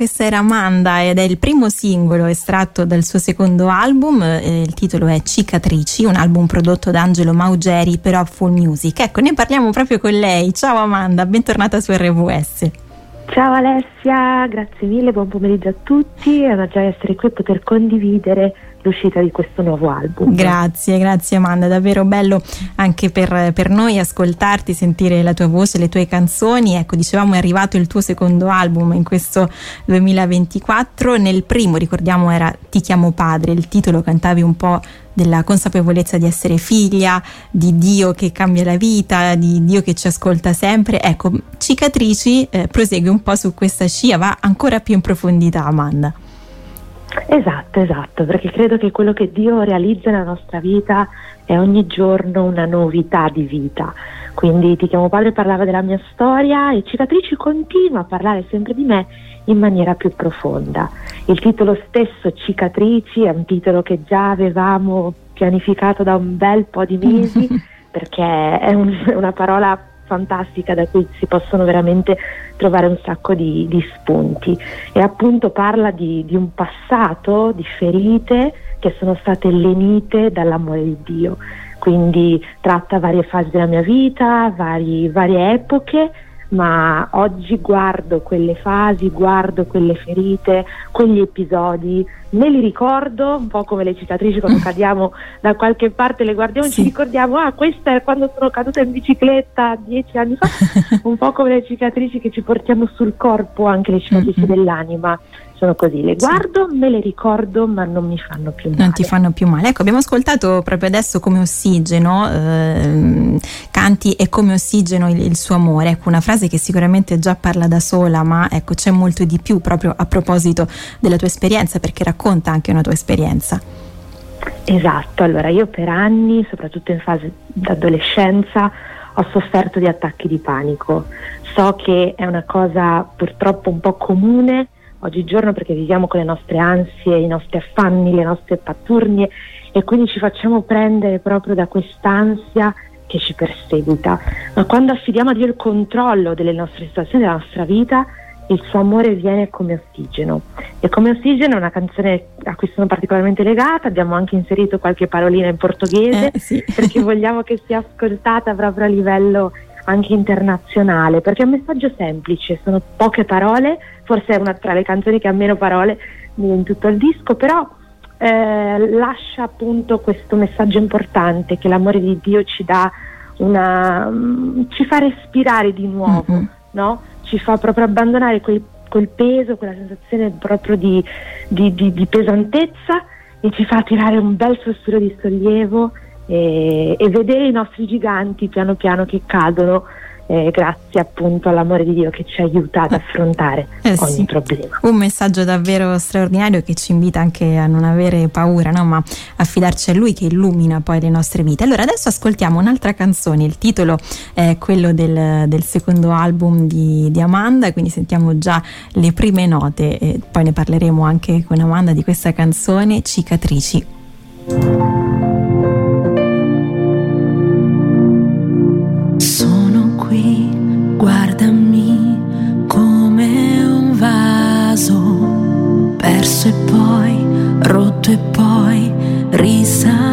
questa era Amanda ed è il primo singolo estratto dal suo secondo album, eh, il titolo è Cicatrici, un album prodotto da Angelo Maugeri per Awful Music. Ecco, ne parliamo proprio con lei. Ciao Amanda, bentornata su RVS. Ciao Alessia, grazie mille, buon pomeriggio a tutti, è una gioia essere qui e poter condividere l'uscita di questo nuovo album. Grazie, grazie Amanda, davvero bello anche per, per, noi ascoltarti, sentire la tua voce, le tue canzoni. Ecco, dicevamo è arrivato il tuo secondo album in questo 2024, nel primo ricordiamo era Ti chiamo padre, il titolo cantavi un po' della consapevolezza di essere figlia, di Dio che cambia la vita, di Dio che ci ascolta sempre. Ecco, Cicatrici eh, prosegue un po' su questa scia, va ancora più in profondità Amanda. Esatto, esatto, perché credo che quello che Dio realizza nella nostra vita è ogni giorno una novità di vita. Quindi Ti chiamo padre parlava della mia storia e Cicatrici continua a parlare sempre di me in maniera più profonda. Il titolo stesso, Cicatrici, è un titolo che già avevamo pianificato da un bel po' di mesi perché è un, una parola fantastica da cui si possono veramente trovare un sacco di, di spunti. E appunto parla di, di, un passato, di ferite che sono state lenite dall'amore di Dio, quindi tratta varie fasi della mia vita, vari, varie epoche ma oggi guardo quelle fasi, guardo quelle ferite, quegli episodi, me li ricordo, un po' come le cicatrici quando cadiamo da qualche parte, le guardiamo e ci ricordiamo, ah questa è quando sono caduta in bicicletta dieci anni fa, un po' come le cicatrici che ci portiamo sul corpo, anche le cicatrici mm-hmm. dell'anima sono così, le guardo, sì. me le ricordo, ma non mi fanno più male. Non ti fanno più male. Ecco, abbiamo ascoltato proprio adesso come ossigeno, eh, canti e come ossigeno il, il, suo amore. Ecco, una frase che sicuramente già parla da sola, ma ecco, c'è molto di più proprio a proposito della tua esperienza, perché racconta anche una tua esperienza. Esatto, allora io per anni, soprattutto in fase d'adolescenza, ho sofferto di attacchi di panico. So che è una cosa purtroppo un po' comune oggigiorno perché viviamo con le nostre ansie, i nostri affanni, le nostre patturnie e quindi ci facciamo prendere proprio da quest'ansia che ci perseguita. Ma quando affidiamo a Dio il controllo delle nostre situazioni, della nostra vita, il suo amore viene come ossigeno. E come ossigeno è una canzone a cui sono particolarmente legata, abbiamo anche inserito qualche parolina in portoghese eh, sì. perché vogliamo che sia ascoltata proprio a livello anche internazionale, perché è un messaggio semplice, sono poche parole, forse è una tra le canzoni che ha meno parole in tutto il disco, però eh, lascia appunto questo messaggio importante che l'amore di Dio ci dà una, um, ci fa respirare di nuovo, mm-hmm. no? ci fa proprio abbandonare quel, quel, peso, quella sensazione proprio di, di, di, di pesantezza e ci fa tirare un bel sospiro di sollievo e, e vedere i nostri giganti piano piano che cadono eh, grazie appunto all'amore di Dio che ci aiuta ad affrontare eh ogni sì. problema. Un messaggio davvero straordinario che ci invita anche a non avere paura, no? ma a fidarci a Lui che illumina poi le nostre vite. Allora adesso ascoltiamo un'altra canzone, il titolo è quello del, del secondo album di, di, Amanda, quindi sentiamo già le prime note e poi ne parleremo anche con Amanda di questa canzone, Cicatrici. Sanguinavano, poi dall'amore sole nite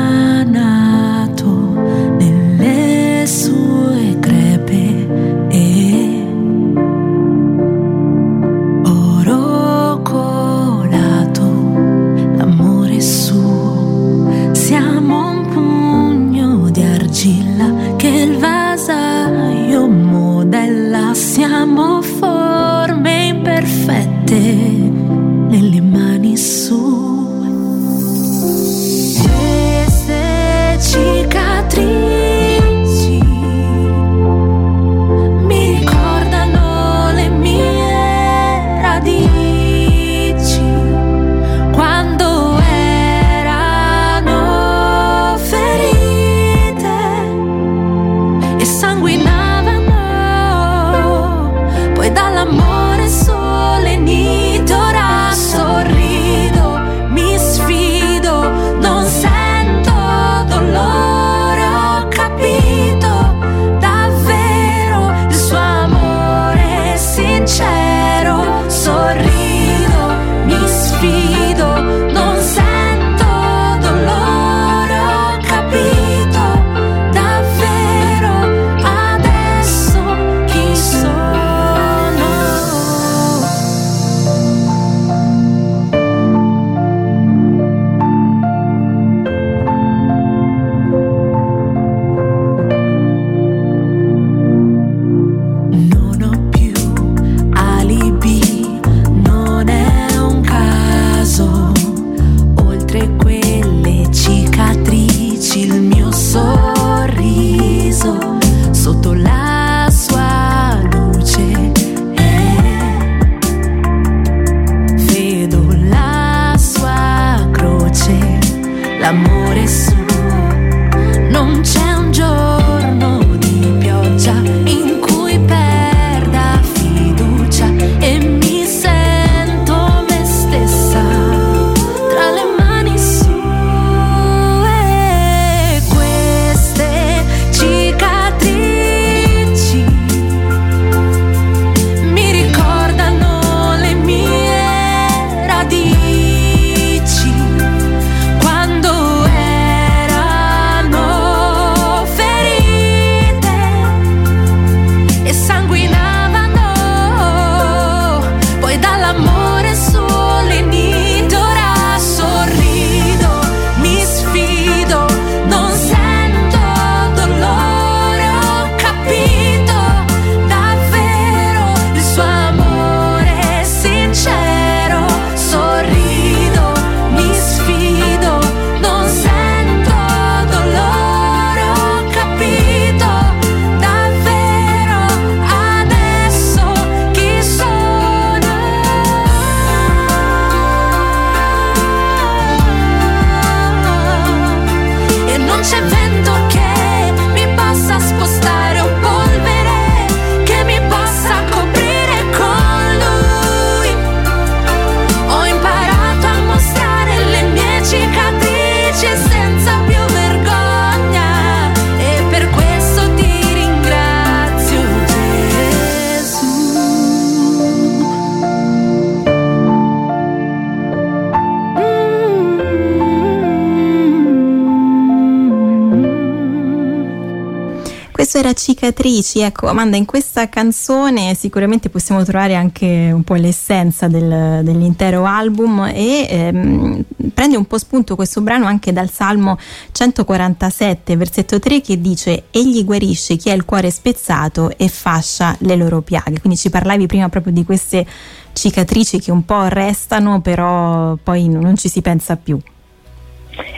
Questo era Cicatrici, ecco Amanda, in questa canzone sicuramente possiamo trovare anche un po' l'essenza del- dell'intero album e ehm, prende un po' spunto questo brano anche dal Salmo 147, versetto 3 che dice Egli guarisce chi ha il cuore spezzato e fascia le loro piaghe. Quindi ci parlavi prima proprio di queste cicatrici che un po' restano però poi non ci si pensa più.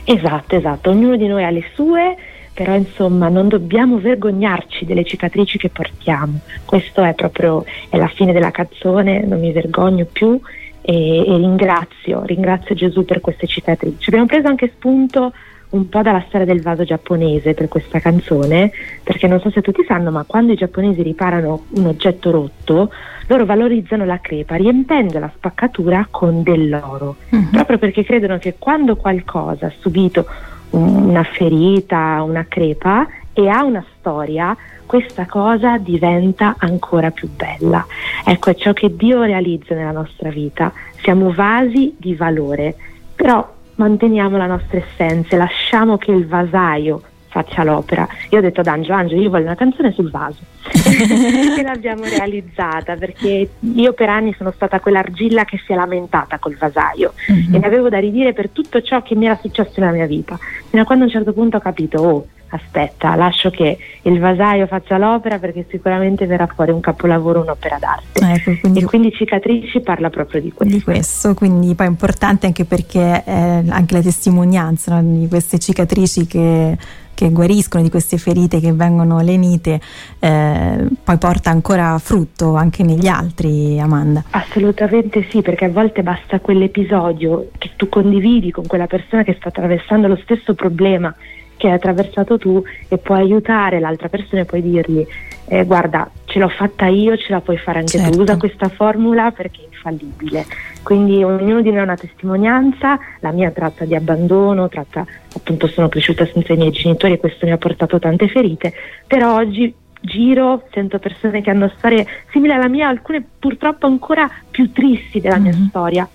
Esatto, esatto, ognuno di noi ha le sue, però insomma non dobbiamo vergognarci delle cicatrici che portiamo. Questo è proprio è la fine della canzone, non mi vergogno più e, e ringrazio, ringrazio Gesù per queste cicatrici. Abbiamo preso anche spunto un po' dalla storia del vaso giapponese per questa canzone, perché non so se tutti sanno, ma quando i giapponesi riparano un oggetto rotto, loro valorizzano la crepa riempendo la spaccatura con dell'oro, Mhm. proprio perché credono che quando qualcosa ha subito una ferita, una crepa e ha una storia, questa cosa diventa ancora più bella. Ecco, è ciò che Dio realizza nella nostra vita. Siamo vasi di valore, però manteniamo la nostra essenza, lasciamo che il vasaio faccia l'opera. Io ho detto ad Angelo, Angelo, io voglio una canzone sul vaso. e l'abbiamo realizzata perché io per anni sono stata quell'argilla che si è lamentata col vasaio Mhm. e ne avevo da ridire per tutto ciò che mi era successo nella mia vita. Fino a quando a un certo punto ho capito, oh, aspetta, lascio che il vasaio faccia l'opera perché sicuramente verrà fuori un capolavoro, un'opera d'arte. Ecco, quindi E quindi Cicatrici parla proprio di questo. di questo, quindi poi è importante anche perché è anche la testimonianza no, di queste cicatrici che, che guariscono, di queste ferite che vengono lenite, eh, poi porta ancora frutto anche negli altri, Amanda. Assolutamente sì, perché a volte basta quell'episodio che tu condividi con quella persona che sta attraversando lo stesso problema che hai attraversato tu e puoi aiutare l'altra persona e puoi dirgli eh, guarda ce l'ho fatta io, ce la puoi fare anche Certo. tu, usa questa formula perché infallibile. Quindi ognuno di noi ha una testimonianza, la mia tratta di abbandono, tratta appunto sono cresciuta senza i miei genitori e questo mi ha portato tante ferite, però oggi giro, sento persone che hanno storie simili alla mia, alcune purtroppo ancora più tristi della mia Mhm. storia.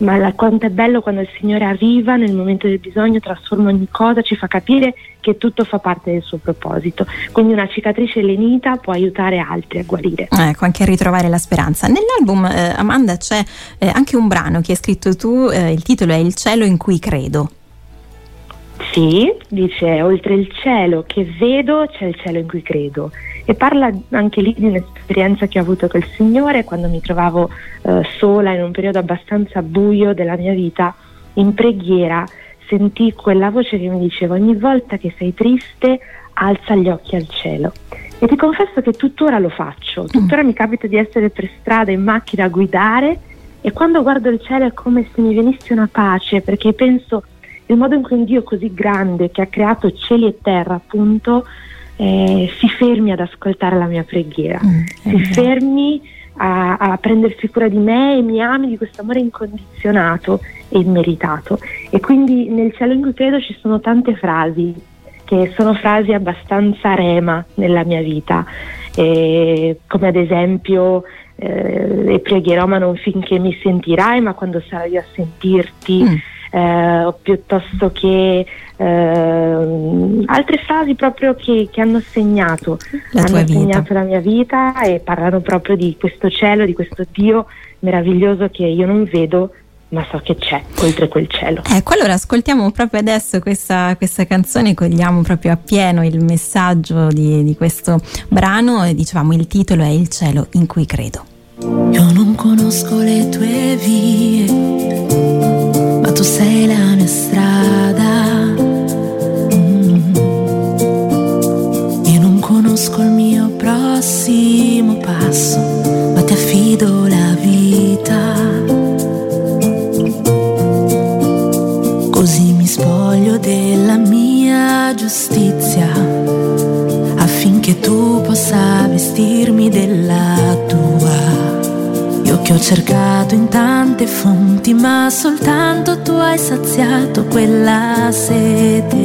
Ma la- quanto è bello quando il Signore arriva nel momento del bisogno, trasforma ogni cosa, ci fa capire che tutto fa parte del suo proposito. Quindi una cicatrice lenita può aiutare altri a guarire. Ecco, anche a ritrovare la speranza. Nell'album, eh, Amanda, c'è eh, anche un brano che hai scritto tu, eh, il titolo è Il cielo in cui credo. Sì, dice oltre il cielo che vedo c'è il cielo in cui credo e parla anche lì di un'esperienza che ho avuto col Signore quando mi trovavo eh, sola in un periodo abbastanza buio della mia vita. In preghiera sentii quella voce che mi diceva ogni volta che sei triste alza gli occhi al cielo. E ti confesso che tuttora lo faccio, tuttora mi capita di essere per strada in macchina a guidare. E quando guardo il cielo è come se mi venisse una pace perché penso il modo in cui un Dio così grande che ha creato cieli e terra appunto eh, si fermi ad ascoltare la mia preghiera, mm, si fermi a, a, prendersi cura di me e mi ami di questo amore incondizionato e immeritato. E quindi nel cielo in cui credo ci sono tante frasi che sono frasi abbastanza rema nella mia vita, eh, come ad esempio eh, le pregherò ma non finché mi sentirai, ma quando sarai a sentirti. Mm. Eh, o piuttosto che eh, altre frasi proprio che, che hanno segnato, la hanno segnato vita. la mia vita e parlano proprio di questo cielo, di questo Dio meraviglioso che io non vedo ma so che c'è oltre quel cielo. Ecco, allora ascoltiamo proprio adesso questa, questa canzone, cogliamo proprio appieno il messaggio di, di questo brano e dicevamo il titolo è Il cielo in cui credo. Io non conosco le tue vie, sei la mia strada. Mm. Io non conosco il mio prossimo passo, ma ti affido la vita. Così mi spoglio della mia giustizia, affinché tu possa vestirmi della tua. Che ho cercato in tante fonti, ma soltanto tu hai saziato quella sete.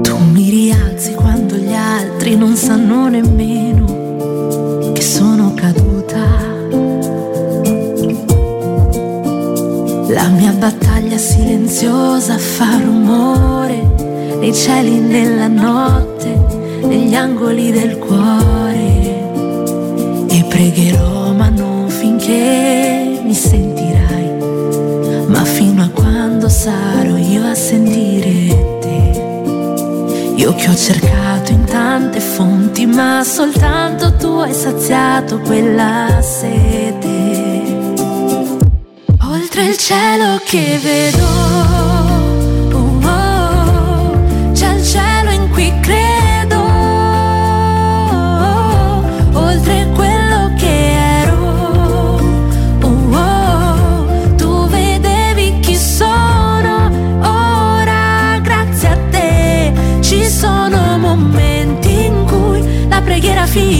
Tu mi rialzi quando gli altri non sanno nemmeno che sono caduta. La mia battaglia silenziosa fa rumore nei cieli, nella notte, negli angoli del cuore. Pregherò, ma non finché mi sentirai, ma fino a quando sarò io a sentire te. Io che ho cercato in tante fonti, ma soltanto tu hai saziato quella sete oltre il cielo che vedo.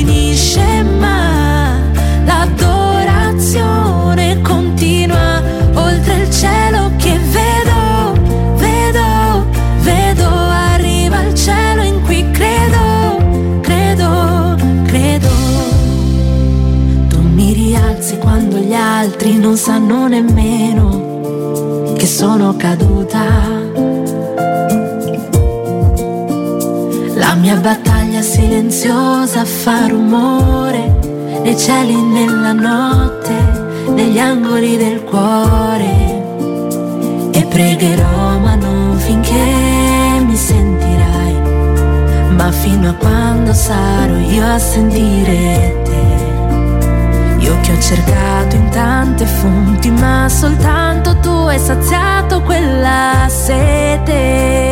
Finisce, ma l'adorazione continua oltre il cielo che vedo, vedo, vedo, arriva il cielo in cui credo, credo, credo. Tu mi rialzi quando gli altri non sanno nemmeno che sono caduta. La mia battaglia silenziosa fa rumore nei cieli, nella notte, negli angoli del cuore. E pregherò, ma non finché mi sentirai, ma fino a quando sarò io a sentire te. Io che ho cercato in tante fonti, ma soltanto tu hai saziato quella sete.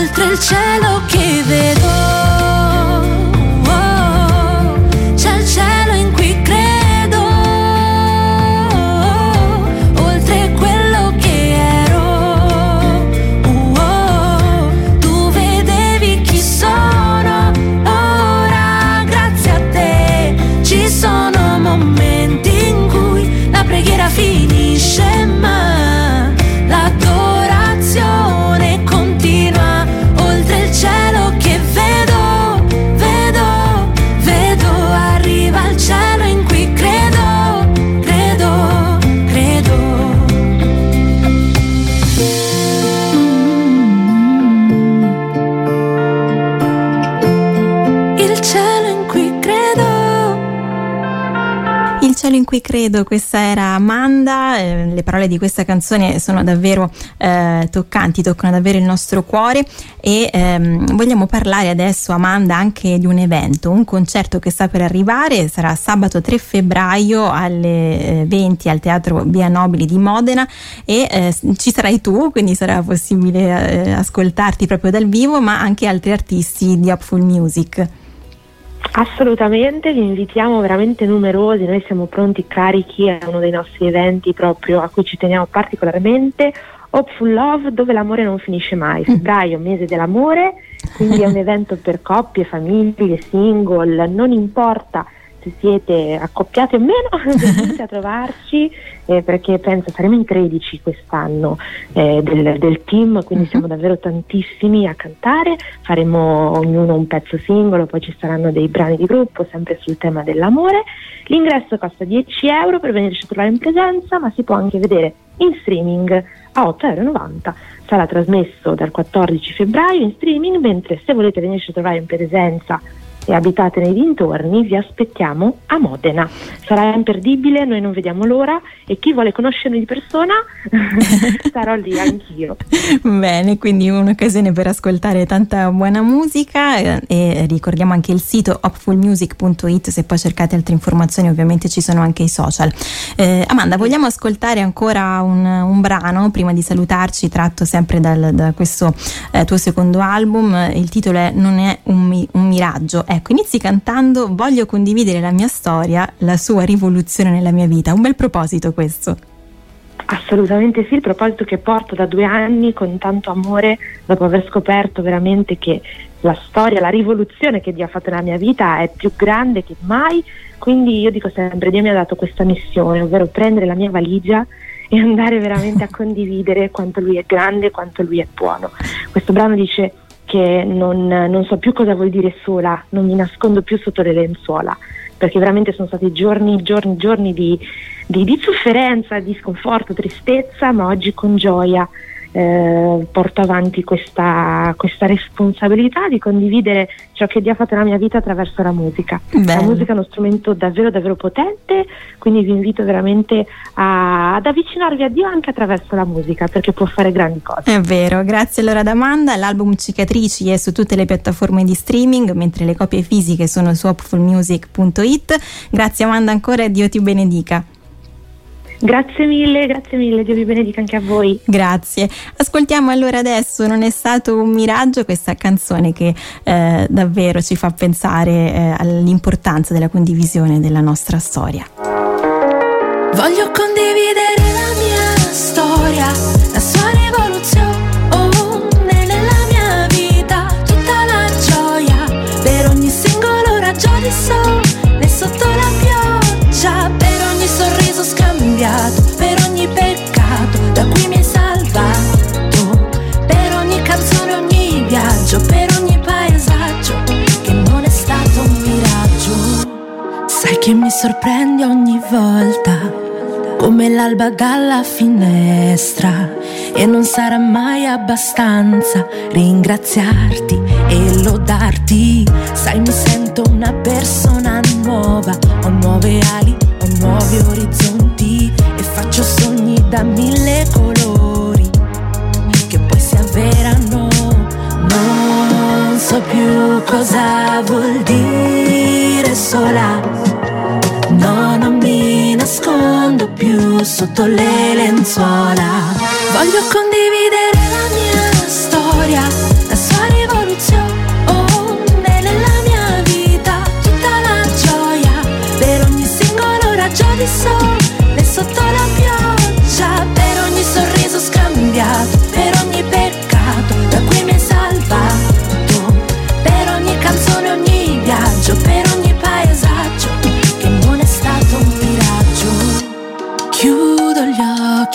Oltre il cielo che vedo. Cui credo, questa era Amanda, eh, le parole di questa canzone sono davvero eh, toccanti, toccano davvero il nostro cuore e ehm, vogliamo parlare adesso Amanda anche di un evento, un concerto che sta per arrivare, sarà sabato 3 febbraio alle eh, 20 al Teatro Via Nobili di Modena e eh, ci sarai tu, quindi sarà possibile eh, ascoltarti proprio dal vivo, ma anche altri artisti di Hopful Music. Assolutamente, vi invitiamo veramente numerosi, noi siamo pronti carichi a uno dei nostri eventi proprio a cui ci teniamo particolarmente, Hopeful Love dove l'amore non finisce mai, mm. febbraio, mese dell'amore, quindi è un evento per coppie, famiglie, single, non importa se siete accoppiati o meno, venite a trovarci eh, perché penso saremo in 13 quest'anno eh, del, del, team, quindi uh-huh. siamo davvero tantissimi a cantare, faremo ognuno un pezzo singolo, poi ci saranno dei brani di gruppo sempre sul tema dell'amore. L'ingresso costa 10 euro per venirci a trovare in presenza, ma si può anche vedere in streaming a 8,90 euro. Sarà trasmesso dal 14 febbraio in streaming, mentre se volete venirci a trovare in presenza e abitate nei dintorni, vi aspettiamo a Modena. Sarà imperdibile, noi non vediamo l'ora e chi vuole conoscermi di persona sarò lì anch'io. Bene, quindi un'occasione per ascoltare tanta buona musica eh, e ricordiamo anche il sito hopfulmusic.it se poi cercate altre informazioni ovviamente ci sono anche i social. Eh, Amanda, vogliamo ascoltare ancora un, un, brano prima di salutarci tratto sempre dal, da questo eh, tuo secondo album, il titolo è Non è un, un miraggio, Ecco, inizi cantando Voglio condividere la mia storia, la sua rivoluzione nella mia vita. Un bel proposito questo. Assolutamente sì, il proposito che porto da due anni con tanto amore dopo aver scoperto veramente che la storia, la rivoluzione che Dio ha fatto nella mia vita è più grande che mai, quindi io dico sempre Dio mi ha dato questa missione, ovvero prendere la mia valigia e andare veramente a condividere quanto Lui è grande, quanto Lui è buono. Questo brano dice che non, non, so più cosa vuol dire sola, non mi nascondo più sotto le lenzuola, perché veramente sono stati giorni, giorni, giorni di, di, di sofferenza, di sconforto, tristezza, ma oggi con gioia eh, porto avanti questa, questa, responsabilità di condividere ciò che Dio ha fatto nella mia vita attraverso la musica. Bello. La musica è uno strumento davvero davvero potente, quindi vi invito veramente a, ad avvicinarvi a Dio anche attraverso la musica perché può fare grandi cose. È vero, grazie allora ad Amanda, l'album Cicatrici è su tutte le piattaforme di streaming, mentre le copie fisiche sono su hopfulmusic.it. Grazie Amanda ancora e Dio ti benedica. Grazie mille, grazie mille, Dio vi benedica anche a voi. Grazie. Ascoltiamo allora adesso Non è stato un miraggio questa canzone che eh, davvero ci fa pensare eh, all'importanza della condivisione della nostra storia. Voglio condividere sorprendi ogni volta come l'alba dalla finestra e non sarà mai abbastanza ringraziarti e lodarti. Sai, mi sento una persona nuova, ho nuove ali, ho nuovi orizzonti e faccio sogni da mille colori che poi si avverano. Non so più cosa vuol dire sotto le lenzuola. Voglio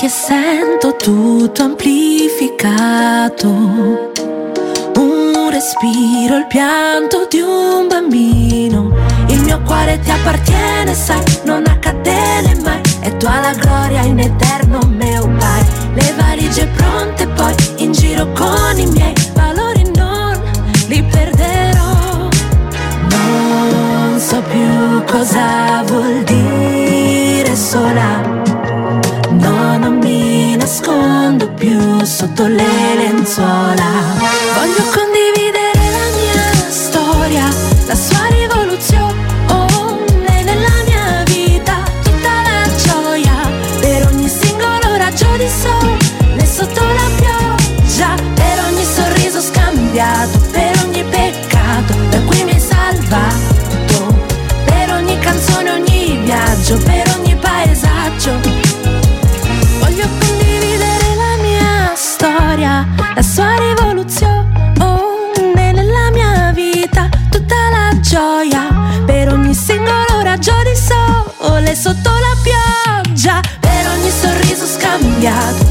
e sento tutto amplificato. Un respiro, il pianto di un bambino. Il mio cuore ti appartiene, sai, non ha catene mai. E tu alla gloria in eterno me pai. Le valigie pronte poi in giro con i miei valori non li perderò. Non so più cosa vuol dire sola nascondo più sotto le lenzuola. Voglio condividere di